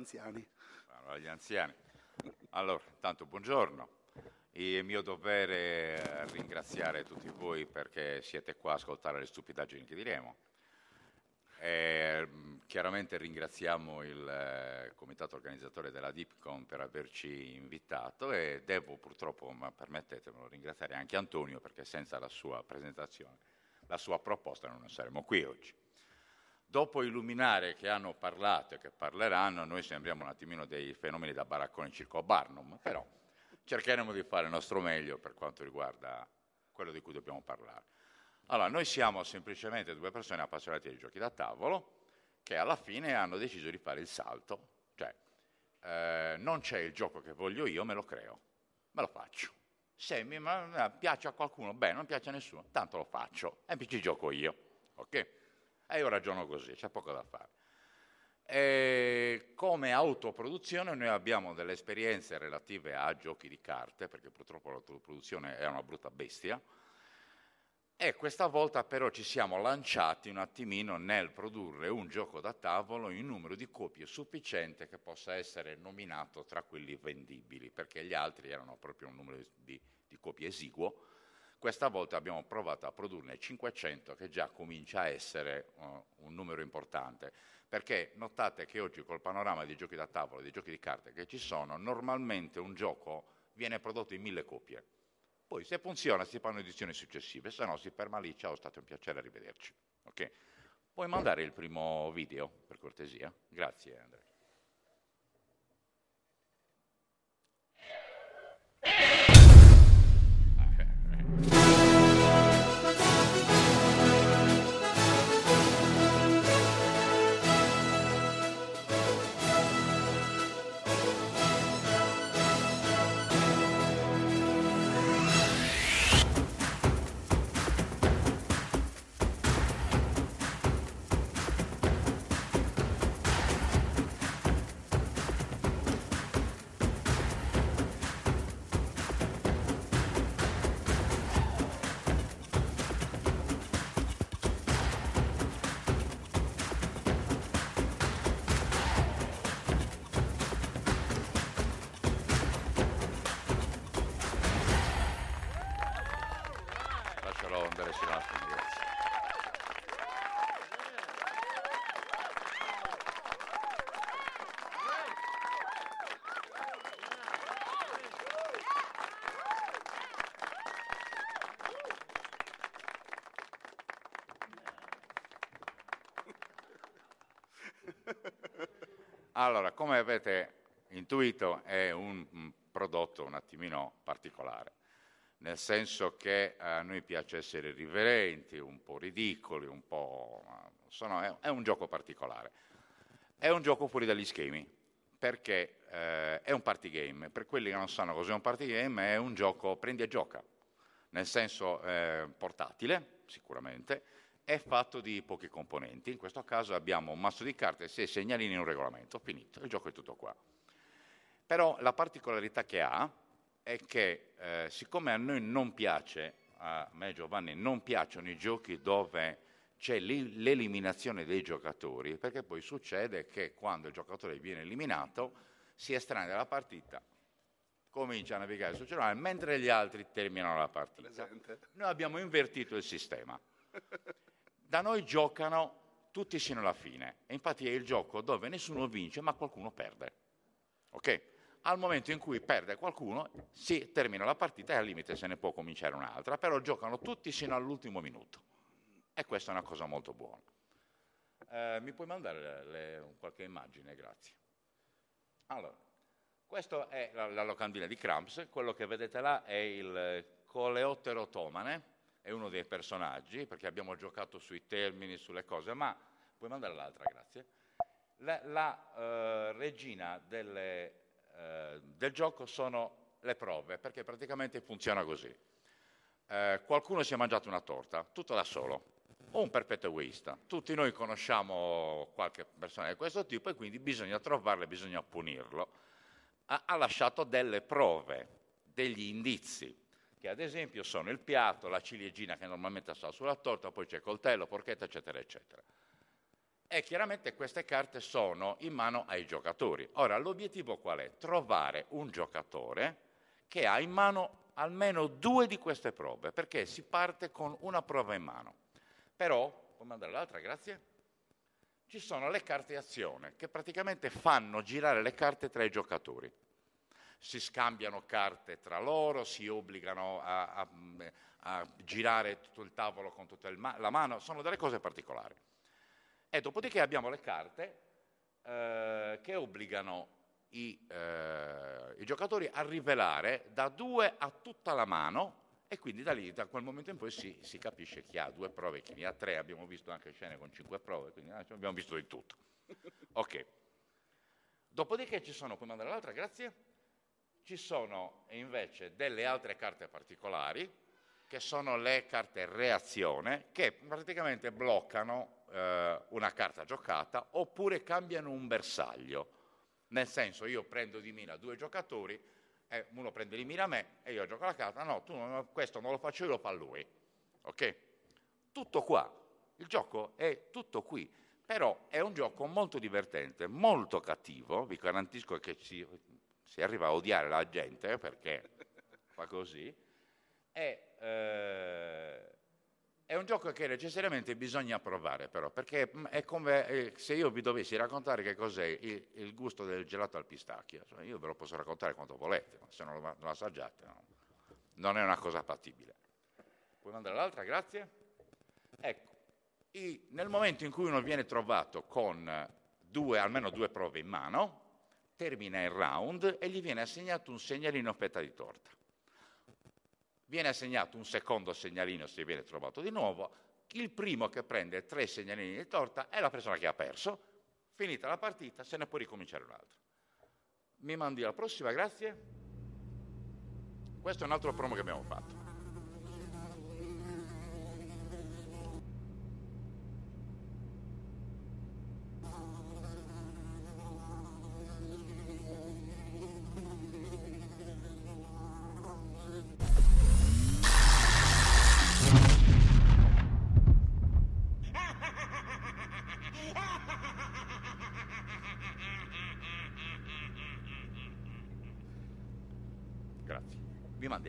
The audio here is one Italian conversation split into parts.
Anziani. Allora, agli anziani. Allora, tanto buongiorno. È mio dovere eh, ringraziare tutti voi perché siete qua a ascoltare le stupidaggini che diremo. E, mh, chiaramente ringraziamo il eh, comitato organizzatore della DIPCOM per averci invitato e devo purtroppo, ma permettetemelo, ringraziare anche Antonio perché senza la sua presentazione, la sua proposta non saremmo qui oggi. Dopo i luminari che hanno parlato e che parleranno, noi sembriamo un attimino dei fenomeni da baraccone circo Barnum, però cercheremo di fare il nostro meglio per quanto riguarda quello di cui dobbiamo parlare. Allora, noi siamo semplicemente due persone appassionate di giochi da tavolo che alla fine hanno deciso di fare il salto, cioè eh, non c'è il gioco che voglio io, me lo creo, me lo faccio. Se mi ma piace a qualcuno, bene, non piace a nessuno, tanto lo faccio e ci gioco io, ok? E io ragiono così, c'è poco da fare. E come autoproduzione noi abbiamo delle esperienze relative a giochi di carte, perché purtroppo l'autoproduzione è una brutta bestia, e questa volta però ci siamo lanciati un attimino nel produrre un gioco da tavolo in numero di copie sufficiente che possa essere nominato tra quelli vendibili, perché gli altri erano proprio un numero di, di copie esiguo. Questa volta abbiamo provato a produrne 500, che già comincia a essere uh, un numero importante, perché notate che oggi col panorama dei giochi da tavolo e dei giochi di carte che ci sono, normalmente un gioco viene prodotto in mille copie. Poi se funziona si fanno edizioni successive, se no si ferma lì, ciao, è stato un piacere, arrivederci. Ok? Puoi mandare il primo video, per cortesia? Grazie Andrea. Allora, come avete intuito, è un, prodotto un attimino particolare, nel senso che a noi piace essere riverenti, un po' ridicoli, un po'... Sono, è, è un gioco particolare. È un gioco fuori dagli schemi, perché eh, è un party game. Per quelli che non sanno cos'è un party game, è un gioco prendi e gioca, nel senso eh, portatile, sicuramente, è fatto di pochi componenti. In questo caso abbiamo un masso di carte, sei segnalini e un regolamento, finito, il gioco è tutto qua. Però la particolarità che ha è che eh, siccome a noi non piace, a me e Giovanni non piacciono i giochi dove c'è l'eliminazione dei giocatori, perché poi succede che quando il giocatore viene eliminato si estranea dalla partita, comincia a navigare sul cellulare, mentre gli altri terminano la partita. Noi abbiamo invertito il sistema. Da noi giocano tutti sino alla fine, e infatti è il gioco dove nessuno vince ma qualcuno perde. Ok? Al momento in cui perde qualcuno si termina la partita e al limite se ne può cominciare un'altra, però giocano tutti sino all'ultimo minuto. E questa è una cosa molto buona. Eh, mi puoi mandare le, le, qualche immagine? Grazie. Allora, questa è la, la, locandina di Cramps, quello che vedete là è il coleottero otomane, è uno dei personaggi, perché abbiamo giocato sui termini, sulle cose, ma puoi mandare l'altra, grazie. La, la eh, regina delle, eh, del gioco sono le prove, perché praticamente funziona così. Eh, qualcuno si è mangiato una torta, tutto da solo o un perfetto egoista. Tutti noi conosciamo qualche persona di questo tipo e quindi bisogna trovarlo e bisogna punirlo. Ha, ha, lasciato delle prove, degli indizi, che ad esempio sono il piatto, la ciliegina che normalmente sta sulla torta, poi c'è il coltello, porchetta, eccetera, eccetera. E chiaramente queste carte sono in mano ai giocatori. Ora, l'obiettivo qual è? Trovare un giocatore che ha in mano almeno due di queste prove, perché si parte con una prova in mano. Però, puoi mandare l'altra, grazie? Ci sono le carte azione che praticamente fanno girare le carte tra i giocatori. Si scambiano carte tra loro, si obbligano a, a, a girare tutto il tavolo con tutta ma- la mano, sono delle cose particolari. E dopodiché abbiamo le carte eh, che obbligano i, eh, i giocatori a rivelare da due a tutta la mano e quindi da lì, da quel momento in poi si, si, capisce chi ha due prove e chi ne ha tre. Abbiamo visto anche scene con cinque prove, quindi ah, abbiamo visto di tutto. Ok. Dopodiché ci sono, puoi mandare l'altra, grazie. Ci sono invece delle altre carte particolari, che sono le carte reazione, che praticamente bloccano eh, una carta giocata oppure cambiano un bersaglio. Nel senso, io prendo di mina due giocatori, eh, uno prende di mira me e io gioco la carta, no, tu, questo non lo faccio io, lo fa lui. Ok? Tutto qua. Il gioco è tutto qui. Però è un gioco molto divertente, molto cattivo, vi garantisco che si, si arriva a odiare la gente perché fa così. E, eh, è un gioco che necessariamente bisogna provare però, perché mm, è come eh, se io vi dovessi raccontare che cos'è il, il gusto del gelato al pistacchio, io ve lo posso raccontare quanto volete, ma se non lo, non lo assaggiate no? non è una cosa fattibile. Puoi mandare l'altra, grazie? Ecco, i, nel momento in cui uno viene trovato con due, almeno due prove in mano, termina il round e gli viene assegnato un segnalino fetta di torta viene assegnato un secondo segnalino se viene trovato di nuovo, il primo che prende tre segnalini di torta è la persona che ha perso, finita la partita se ne può ricominciare un altro. Mi mandi la prossima, grazie. Questo è un altro promo che abbiamo fatto.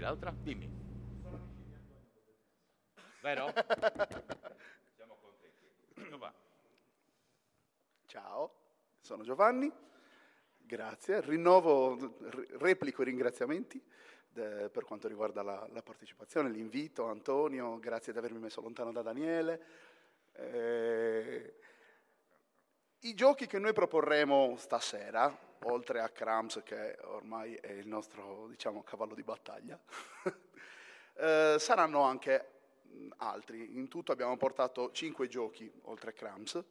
L'altra? Dimmi. Vero? Siamo contenti. Va. Ciao, sono Giovanni. Grazie. Rinnovo, replico i ringraziamenti per quanto riguarda la, la, partecipazione, l'invito. Antonio, grazie di avermi messo lontano da Daniele. Eh, I giochi che noi proporremo stasera, oltre a Cramps che ormai è il nostro diciamo, cavallo di battaglia, eh, saranno anche altri. In tutto abbiamo portato 5 giochi oltre a Cramps.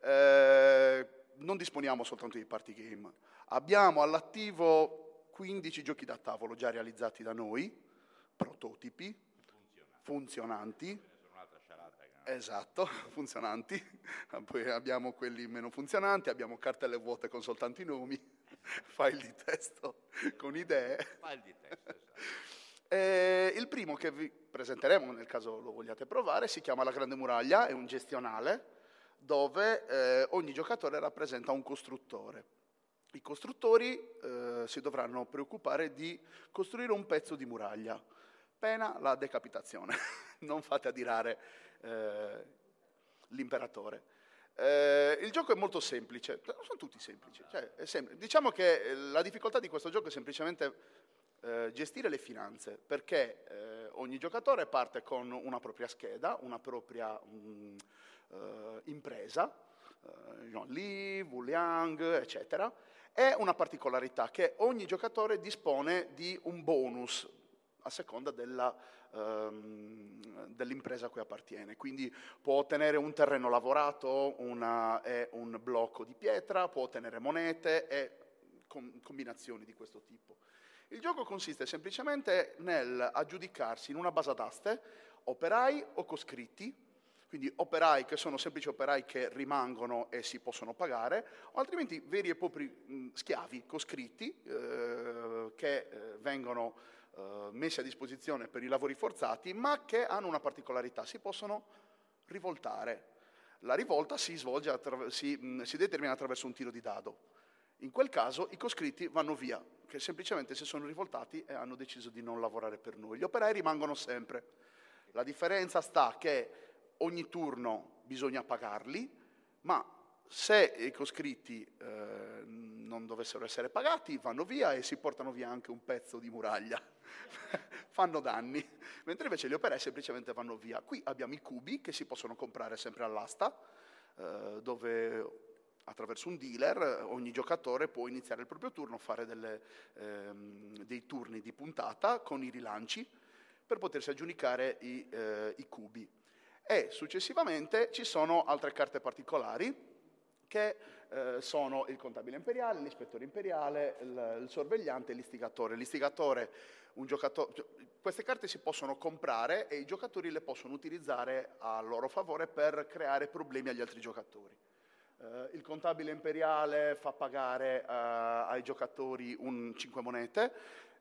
Eh, non disponiamo soltanto di party game. Abbiamo all'attivo 15 giochi da tavolo già realizzati da noi, prototipi, funzionanti Esatto, funzionanti. Poi abbiamo quelli meno funzionanti, abbiamo cartelle vuote con soltanto i nomi, file di testo con idee. File di testo, esatto. Eh, il primo che vi presenteremo, nel caso lo vogliate provare, si chiama La Grande Muraglia, è un gestionale dove eh, ogni giocatore rappresenta un costruttore. I costruttori eh, si dovranno preoccupare di costruire un pezzo di muraglia, pena la decapitazione. non fate adirare eh, l'imperatore. Eh, il gioco è molto semplice, sono tutti semplici. Cioè, semplice. Diciamo che eh, la difficoltà di questo gioco è semplicemente eh, gestire le finanze, perché eh, ogni giocatore parte con una propria scheda, una propria um, impresa, Jean Lee, Wu Liang, eccetera, e una particolarità che ogni giocatore dispone di un bonus a seconda della ehm, dell'impresa a cui appartiene. Quindi può ottenere un terreno lavorato una, e un blocco di pietra, può ottenere monete e com- combinazioni di questo tipo. Il gioco consiste semplicemente nel aggiudicarsi in una base d'aste operai o coscritti, quindi operai che sono semplici operai che rimangono e si possono pagare, o altrimenti veri e propri schiavi coscritti eh, che eh, vengono eh, messi a disposizione per i lavori forzati, ma che hanno una particolarità, si possono rivoltare. La rivolta si, attra- si, mh, si determina attraverso un tiro di dado. In quel caso i coscritti vanno via, che semplicemente si sono rivoltati e hanno deciso di non lavorare per noi. Gli operai rimangono sempre. La differenza sta che ogni turno bisogna pagarli, ma se i coscritti eh, non dovessero essere pagati, vanno via e si portano via anche un pezzo di muraglia. Fanno danni, mentre invece gli operai semplicemente vanno via. Qui abbiamo i cubi che si possono comprare sempre all'asta, eh, dove attraverso un dealer ogni giocatore può iniziare il proprio turno, fare delle, ehm, dei turni di puntata con i rilanci per potersi aggiudicare i, eh, i cubi. E successivamente ci sono altre carte particolari che eh, sono il contabile imperiale, l'ispettore imperiale, il, il sorvegliante e l'istigatore. L'istigatore, un giocatore, queste carte si possono comprare e i giocatori le possono utilizzare a loro favore per creare problemi agli altri giocatori. Uh, il contabile imperiale fa pagare uh, ai giocatori un 5 monete,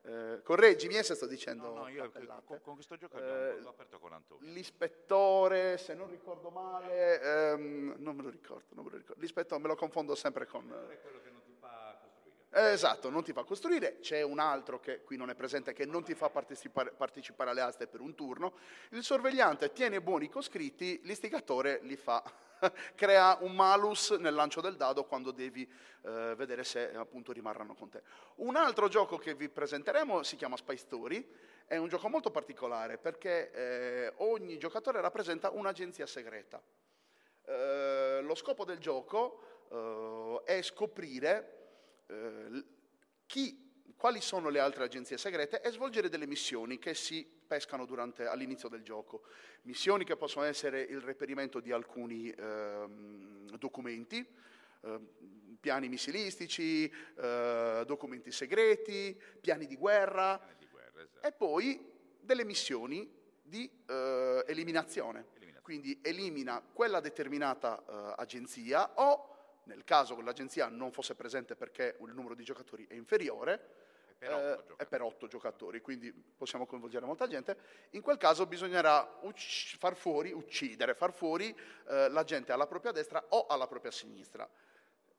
eh, correggimi se sto dicendo. No, no, io con, con, questo gioco l'ho aperto con Antonio. L'ispettore, se non ricordo male, ehm, non, me ricordo, non, me lo ricordo, L'ispettore me lo confondo sempre con. Quello che non ti fa costruire. Eh, esatto, non ti fa costruire. C'è un altro che qui non è presente che non ti fa partecipare, partecipare alle aste per un turno. Il sorvegliante tiene buoni i coscritti, l'istigatore li fa crea un malus nel lancio del dado quando devi eh, vedere se appunto rimarranno con te. Un altro gioco che vi presenteremo si chiama Spy Story, è un gioco molto particolare perché eh, ogni giocatore rappresenta un'agenzia segreta. Eh, lo scopo del gioco eh, è scoprire eh, chi quali sono le altre agenzie segrete e svolgere delle missioni che si pescano durante, all'inizio del gioco. Missioni che possono essere il reperimento di alcuni eh, documenti, eh, piani missilistici, eh, documenti segreti, piani di guerra, piani di guerra esatto. e poi delle missioni di eh, eliminazione. eliminazione. Quindi elimina quella determinata eh, agenzia o nel caso che l'agenzia non fosse presente perché il numero di giocatori è inferiore, eh, è per otto giocatori, quindi possiamo coinvolgere molta gente. In quel caso bisognerà ucc- far fuori, uccidere, far fuori eh, la gente alla propria destra o alla propria sinistra.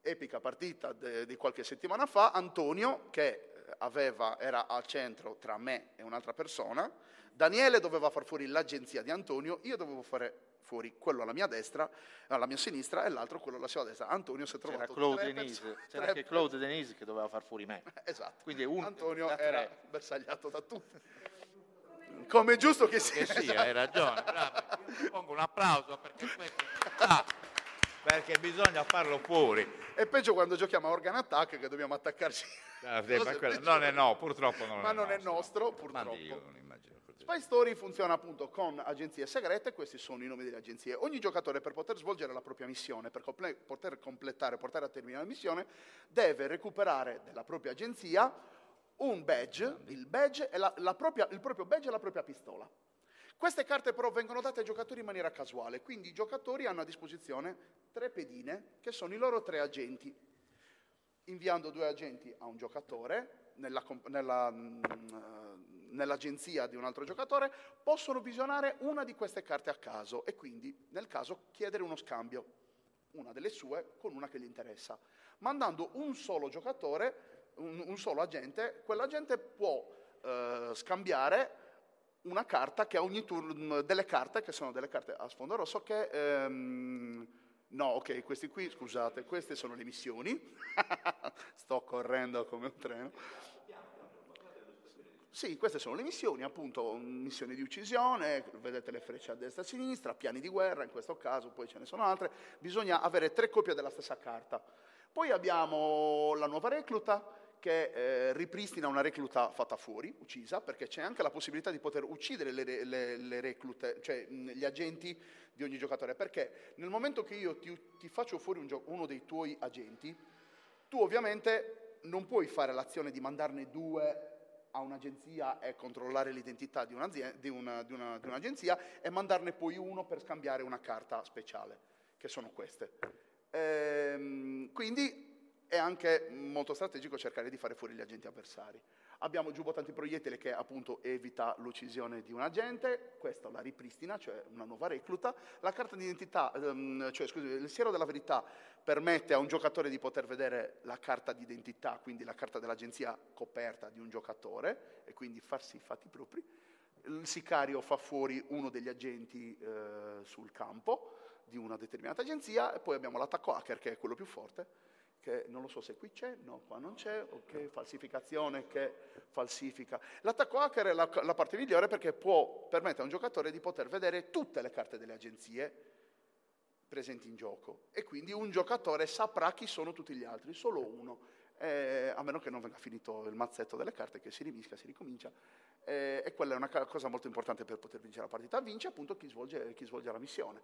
Epica partita de- di qualche settimana fa, Antonio, che aveva, era al centro tra me e un'altra persona, Daniele doveva far fuori l'agenzia di Antonio, io dovevo fare fuori quello alla mia destra, alla mia sinistra e l'altro quello alla sua destra. Antonio si è trovato c'era Claude Denise, persone, c'era anche Claude Denise che doveva far fuori me. Esatto. Quindi un, Antonio era bersagliato da tutti. Come è giusto che sia. Che sia, hai ragione, pongo un applauso perché questo... Ah. perché bisogna farlo fuori. È peggio quando giochiamo a Organ Attack che dobbiamo attaccarci. Ah, quello- peggiori. non è no, purtroppo non Ma è non è nostro. nostro, Ma purtroppo. io non immagino. Spy Story funziona appunto con agenzie segrete, questi sono i nomi delle agenzie. Ogni giocatore per poter svolgere la propria missione, per comple- poter completare, portare a termine la missione, deve recuperare dalla propria agenzia un badge, il, badge la- la propria- il proprio badge e la propria pistola. Queste carte però vengono date ai giocatori in maniera casuale, quindi i giocatori hanno a disposizione tre pedine che sono i loro tre agenti. Inviando due agenti a un giocatore nella nella, mm, nell'agenzia di un altro giocatore, possono visionare una di queste carte a caso e quindi nel caso chiedere uno scambio, una delle sue con una che gli interessa. Mandando un solo giocatore, un, un solo agente, quell'agente può eh, scambiare una carta che a ogni turno, delle carte che sono delle carte a sfondo rosso che... ehm, no, ok, questi qui, scusate, queste sono le missioni. Sto correndo come un treno. Sì, queste sono le missioni, appunto, missioni di uccisione, vedete le frecce a destra e a sinistra, piani di guerra in questo caso, poi ce ne sono altre, bisogna avere tre copie della stessa carta. Poi abbiamo la nuova recluta che eh, ripristina una recluta fatta fuori, uccisa, perché c'è anche la possibilità di poter uccidere le, le- le reclute, cioè gli agenti di ogni giocatore, perché nel momento che io ti, ti faccio fuori un gio- uno dei tuoi agenti, tu ovviamente non puoi fare l'azione di mandarne due a un'agenzia e controllare l'identità di, di una- di una- di un'agenzia e mandarne poi uno per scambiare una carta speciale, che sono queste. Ehm, quindi è anche molto strategico cercare di fare fuori gli agenti avversari. Abbiamo giubbotanti proiettile che appunto evita l'uccisione di un agente, questa la ripristina, cioè una nuova recluta. La carta d'identità, ehm, cioè scusi, il siero della verità permette a un giocatore di poter vedere la carta d'identità, quindi la carta dell'agenzia coperta di un giocatore e quindi farsi i fatti propri. Il sicario fa fuori uno degli agenti eh, sul campo di una determinata agenzia e poi abbiamo l'attacco hacker che è quello più forte che non lo so se qui c'è, no, qua non c'è, ok, falsificazione che falsifica. L'attacco hacker è la, la parte migliore perché può permettere a un giocatore di poter vedere tutte le carte delle agenzie presenti in gioco e quindi un giocatore saprà chi sono tutti gli altri, solo uno, eh, a meno che non venga finito il mazzetto delle carte che si rimischia, si ricomincia. Eh, e quella è una cosa molto importante per poter vincere la partita. Vince appunto chi svolge, chi svolge la missione.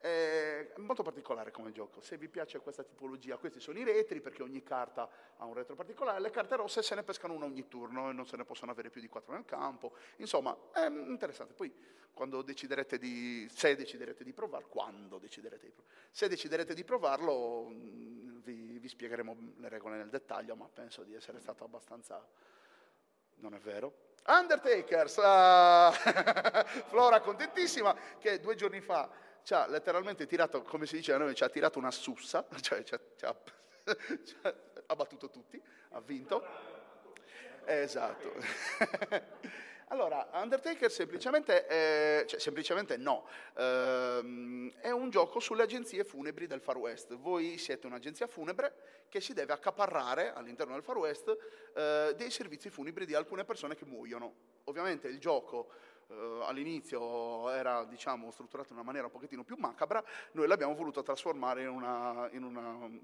È molto particolare come gioco, se vi piace questa tipologia, questi sono i retri perché ogni carta ha un retro particolare, le carte rosse se ne pescano una ogni turno e non se ne possono avere più di quattro nel campo, insomma è interessante, poi quando deciderete di, se deciderete di provarlo, quando deciderete di provarlo, se deciderete di provarlo mh, vi, vi spiegheremo le regole nel dettaglio, ma penso di essere stato abbastanza non è vero? Undertakers, ah, Flora contentissima che due giorni fa ci ha letteralmente tirato, come si dice da noi, ci ha tirato una sussa, cioè ci ha, ci ha- ci ha- battuto tutti, ha vinto. Esatto. Allora, Undertaker semplicemente, eh, cioè semplicemente no, Ehm, è un gioco sulle agenzie funebri del Far West. Voi siete un'agenzia funebre che si deve accaparrare all'interno del Far West eh, dei servizi funebri di alcune persone che muoiono. Ovviamente il gioco eh, all'inizio era diciamo, strutturato in una maniera un pochettino più macabra, noi l'abbiamo voluto trasformare in una, in una mm,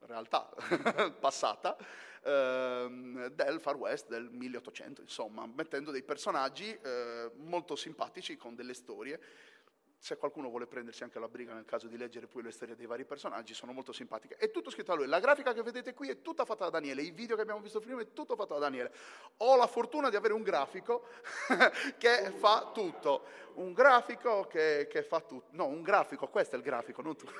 realtà passata ehm, del Far West del 1800, insomma, mettendo dei personaggi eh, molto simpatici con delle storie. Se qualcuno vuole prendersi anche la briga nel caso di leggere poi le storie dei vari personaggi, sono molto simpatiche. È tutto scritto da lui. La grafica che vedete qui è tutta fatta da Daniele. I video che abbiamo visto prima è tutto fatto da Daniele. Ho la fortuna di avere un grafico che fa tutto. Un grafico che, che fa tutto. No, un grafico, questo è il grafico, non tu.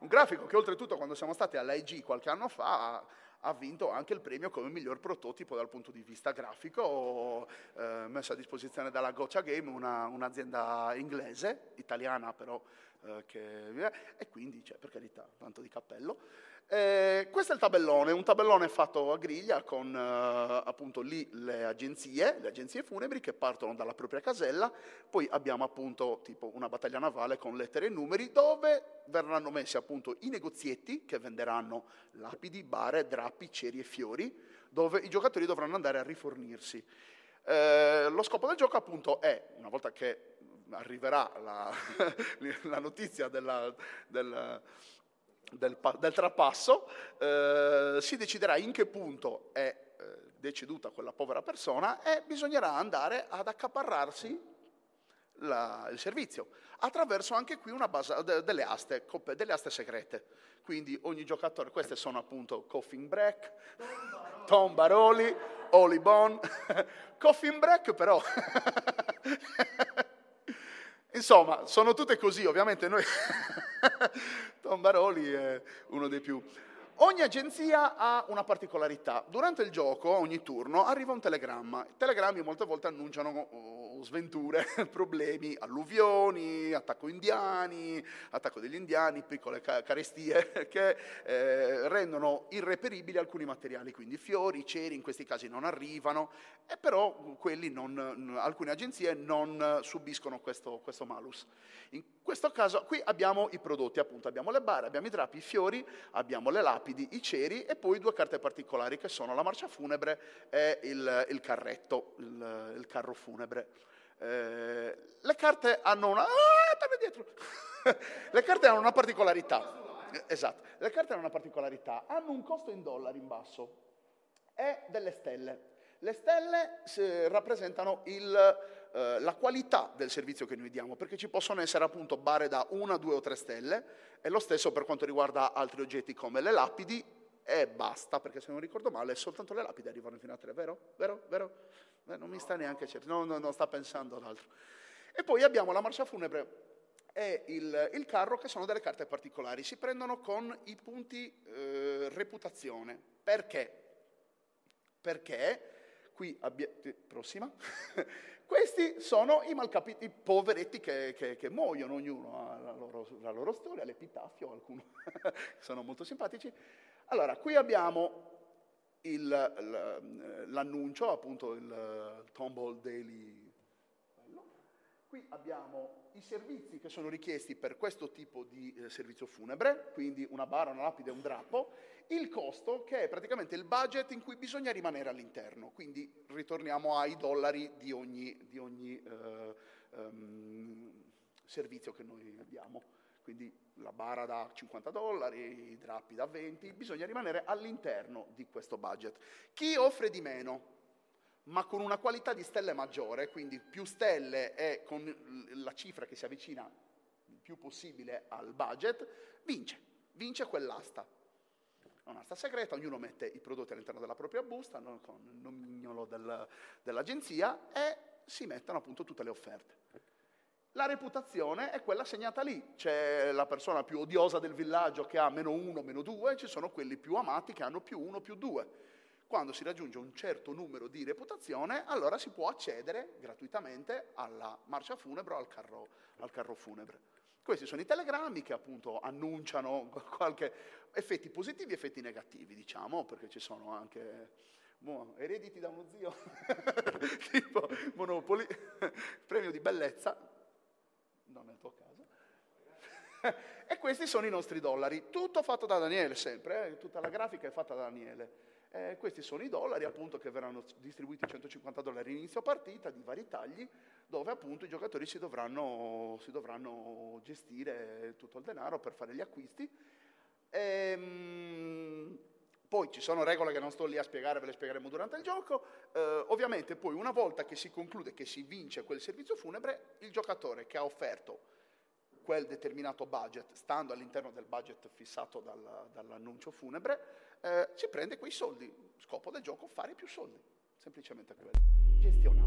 un grafico che oltretutto quando siamo stati all'AIG qualche anno fa ha, vinto anche il premio come miglior prototipo dal punto di vista grafico, eh, messo a disposizione dalla Goccia Game, una- un'azienda inglese, italiana però, eh, che, e quindi, cioè, per carità, tanto di cappello. Eh, questo è il tabellone, un tabellone fatto a griglia con eh, appunto lì le agenzie, le agenzie funebri che partono dalla propria casella, poi abbiamo appunto tipo una battaglia navale con lettere e numeri dove verranno messi appunto i negozietti che venderanno lapidi, bare, drappi, ceri e fiori, dove i giocatori dovranno andare a rifornirsi. Eh, lo scopo del gioco appunto è, una volta che arriverà la, la notizia della, del, del, del, trapasso, eh, si deciderà in che punto è eh, deceduta quella povera persona e bisognerà andare ad accaparrarsi la, il servizio, attraverso anche qui base, de, delle, aste, delle aste segrete. Quindi ogni giocatore, queste sono appunto Coffin Break, Tom Baroli, Oli Bon, Coffin Break però... Insomma, sono tutte così, ovviamente noi... Tom Baroli è uno dei più... Ogni agenzia ha una particolarità. Durante il gioco, ogni turno, arriva un telegramma. I telegrammi molte volte annunciano sventure, problemi, alluvioni, attacco indiani, attacco degli indiani, piccole carestie che eh, rendono irreperibili alcuni materiali, quindi fiori, ceri, in questi casi non arrivano, e però non, alcune agenzie non subiscono questo, questo malus. In questo caso qui abbiamo i prodotti, appunto, abbiamo le barre, abbiamo i drappi, i fiori, abbiamo le lapidi, i ceri e poi due carte particolari che sono la marcia funebre e il, il carretto, il, il, carro funebre. Eh, le carte hanno una... Ah, le carte hanno una particolarità. Esatto, le carte hanno una particolarità, hanno un costo in dollari in basso. E delle stelle. Le stelle rappresentano il, eh, la qualità del servizio che noi diamo, perché ci possono essere appunto bare da una, due o tre stelle, e lo stesso per quanto riguarda altri oggetti come le lapidi, e basta, perché se non ricordo male, soltanto le lapidi arrivano fino a tre, vero? Vero? Vero? Eh, non mi sta neanche certo, no, no, non sta pensando ad altro. E poi abbiamo la marcia funebre e il, il, carro che sono delle carte particolari, si prendono con i punti eh, reputazione. Perché? Perché qui abbiamo... Prossima. Questi sono i malcapiti poveretti che, che, che muoiono, ognuno ha la loro, la loro storia, l'epitaffio, alcuni sono molto simpatici. Allora, qui abbiamo il, l'annuncio, appunto il Tomboll Daily. Qui abbiamo i servizi che sono richiesti per questo tipo di eh, servizio funebre, quindi una bara, una lapide un drappo, il costo che è praticamente il budget in cui bisogna rimanere all'interno, quindi ritorniamo ai dollari di ogni, di ogni eh, um, servizio che noi abbiamo. Quindi la bara da 50 dollari, i drappi da 20, bisogna rimanere all'interno di questo budget. Chi offre di meno, ma con una qualità di stelle maggiore, quindi più stelle e con la cifra che si avvicina il più possibile al budget, vince, vince quell'asta un'asta segreta, ognuno mette i prodotti all'interno della propria busta no, con il nomignolo del, dell'agenzia e si mettono appunto tutte le offerte. La reputazione è quella segnata lì, c'è la persona più odiosa del villaggio che ha meno uno, meno due, ci sono quelli più amati che hanno più uno, più due. Quando si raggiunge un certo numero di reputazione, allora si può accedere gratuitamente alla marcia funebre o al carro, al carro funebre. Questi sono i telegrammi che appunto annunciano qualche effetti positivi e effetti negativi, diciamo, perché ci sono anche boh, erediti da uno zio, tipo Monopoli, premio di bellezza, non nel tuo caso. e questi sono i nostri dollari, tutto fatto da Daniele sempre, eh? tutta la grafica è fatta da Daniele. Eh, questi sono i dollari appunto che verranno distribuiti 150 dollari inizio partita di vari tagli dove appunto i giocatori si dovranno, si dovranno gestire tutto il denaro per fare gli acquisti. Ehm, poi ci sono regole che non sto lì a spiegare, ve le spiegheremo durante il gioco. Eh, ovviamente poi una volta che si conclude, che si vince quel servizio funebre, il giocatore che ha offerto quel determinato budget, stando all'interno del budget fissato dal, dall'annuncio funebre, eh, si prende quei soldi. Scopo del gioco, fare più soldi, semplicemente quello, gestionali.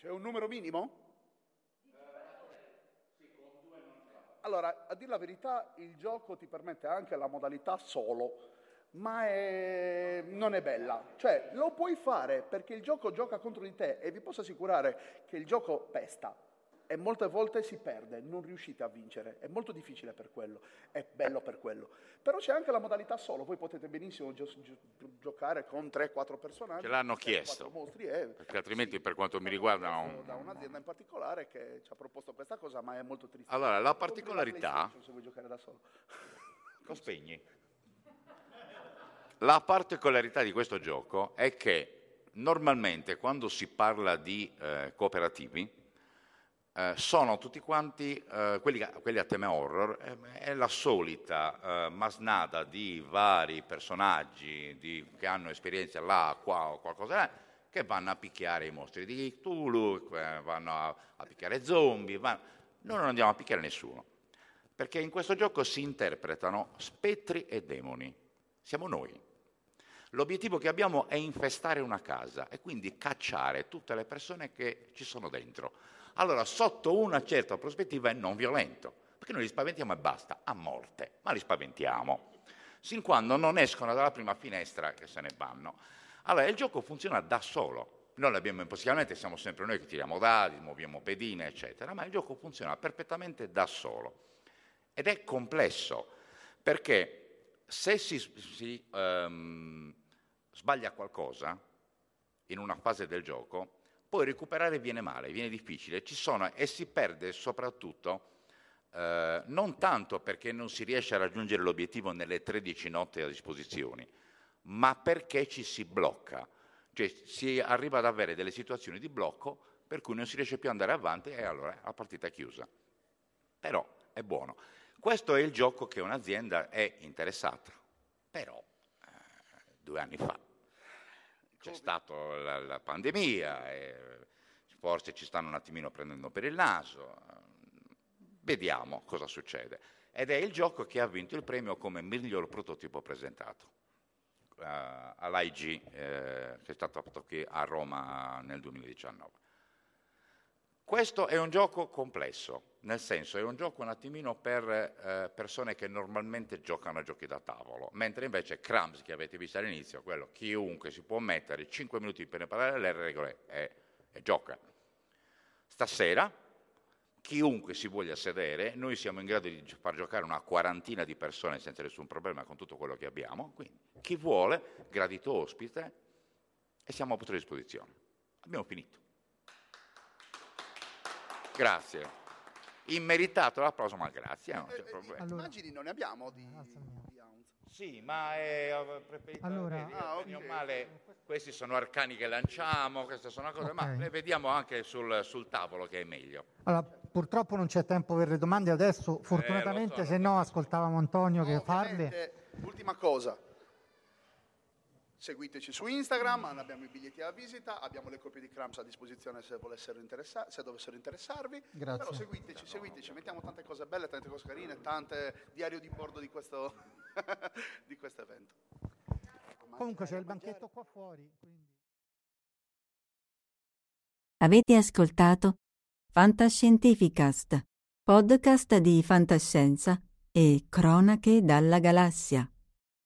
C'è un numero minimo? Allora, a dire la verità, il gioco ti permette anche la modalità solo, ma è- non è bella. Cioè, lo puoi fare perché il gioco gioca contro di te e vi posso assicurare che il gioco pesta e molte volte si perde, non riuscite a vincere. È molto difficile per quello, è bello per quello. Però c'è anche la modalità solo, voi potete benissimo gio- gio- giocare con 3-4 personaggi. Ce l'hanno 3-4 chiesto. Mostri, e- Perché altrimenti, sì, per quanto mi riguarda, non- da un'azienda in particolare che ci ha proposto questa cosa, ma è molto triste. Allora, la particolarità- Se vuoi giocare da solo. Lo spegni. La particolarità di questo gioco è che normalmente quando si parla di eh, cooperativi eh, sono tutti quanti, eh, quelli, quelli a tema horror, eh, è la solita eh, masnada di vari personaggi di- che hanno esperienze là, qua o qualcosa là, che vanno a picchiare i mostri di Cthulhu, eh, vanno a, a picchiare zombie, vanno- noi non andiamo a picchiare nessuno perché in questo gioco si interpretano spettri e demoni. Siamo noi. L'obiettivo che abbiamo è infestare una casa e quindi cacciare tutte le persone che ci sono dentro. Allora, sotto una certa prospettiva è non violento, perché noi li spaventiamo e basta, a morte, ma li spaventiamo. Sin quando non escono dalla prima finestra che se ne vanno. Allora, il gioco funziona da solo. Noi l'abbiamo impossibilmente, siamo sempre noi che tiriamo dadi, muoviamo pedine, eccetera, ma il gioco funziona perfettamente da solo. Ed è complesso, perché se si, si, ehm, sbaglia qualcosa in una fase del gioco, poi recuperare viene male, viene difficile, ci sono e si perde soprattutto eh, non tanto perché non si riesce a raggiungere l'obiettivo nelle 13 notti a disposizione, ma perché ci si blocca, cioè si arriva ad avere delle situazioni di blocco per cui non si riesce più ad andare avanti e allora la partita è chiusa. Però è buono. Questo è il gioco che un'azienda è interessata. Però eh, due anni fa c'è stata la, la pandemia, e forse ci stanno un attimino prendendo per il naso. Vediamo cosa succede. Ed è il gioco che ha vinto il premio come miglior prototipo presentato eh, all'IG, eh, che è stato fatto qui a Roma nel 2019. Questo è un gioco complesso, nel senso è un gioco un attimino per eh, persone che normalmente giocano a giochi da tavolo, mentre invece Crumbs, che avete visto all'inizio, quello chiunque si può mettere 5 minuti per imparare le regole e, e gioca. Stasera, chiunque si voglia sedere, noi siamo in grado di far giocare una quarantina di persone senza nessun problema con tutto quello che abbiamo, quindi chi vuole, gradito ospite, e siamo a vostra disposizione. Abbiamo finito. Grazie. Immeritato l'applauso, ma grazie, non c'è Eh, eh, problema. Allora- Immagini non ne abbiamo di, ounce. Sì, ma è, ho preferito Allora- vedi, Ah, bene o ok. male, questi sono arcani che lanciamo, queste sono cose, ma Ok. le vediamo anche sul, sul tavolo che è meglio. Allora, purtroppo non c'è tempo per le domande adesso, fortunatamente, Eh, so, se no ascoltavamo Antonio che farle. Ultima cosa, seguiteci su Instagram, abbiamo i biglietti alla visita, abbiamo le copie di Cramps a disposizione se, volessero interessa- se dovessero interessarvi. Grazie. Però seguiteci, seguiteci, mettiamo tante cose belle, tante cose carine, tante diario di bordo di questo, di questo evento. Comunque c'è il banchetto qua fuori. quindi- Avete ascoltato Fantascientificast, podcast di fantascienza e cronache dalla galassia.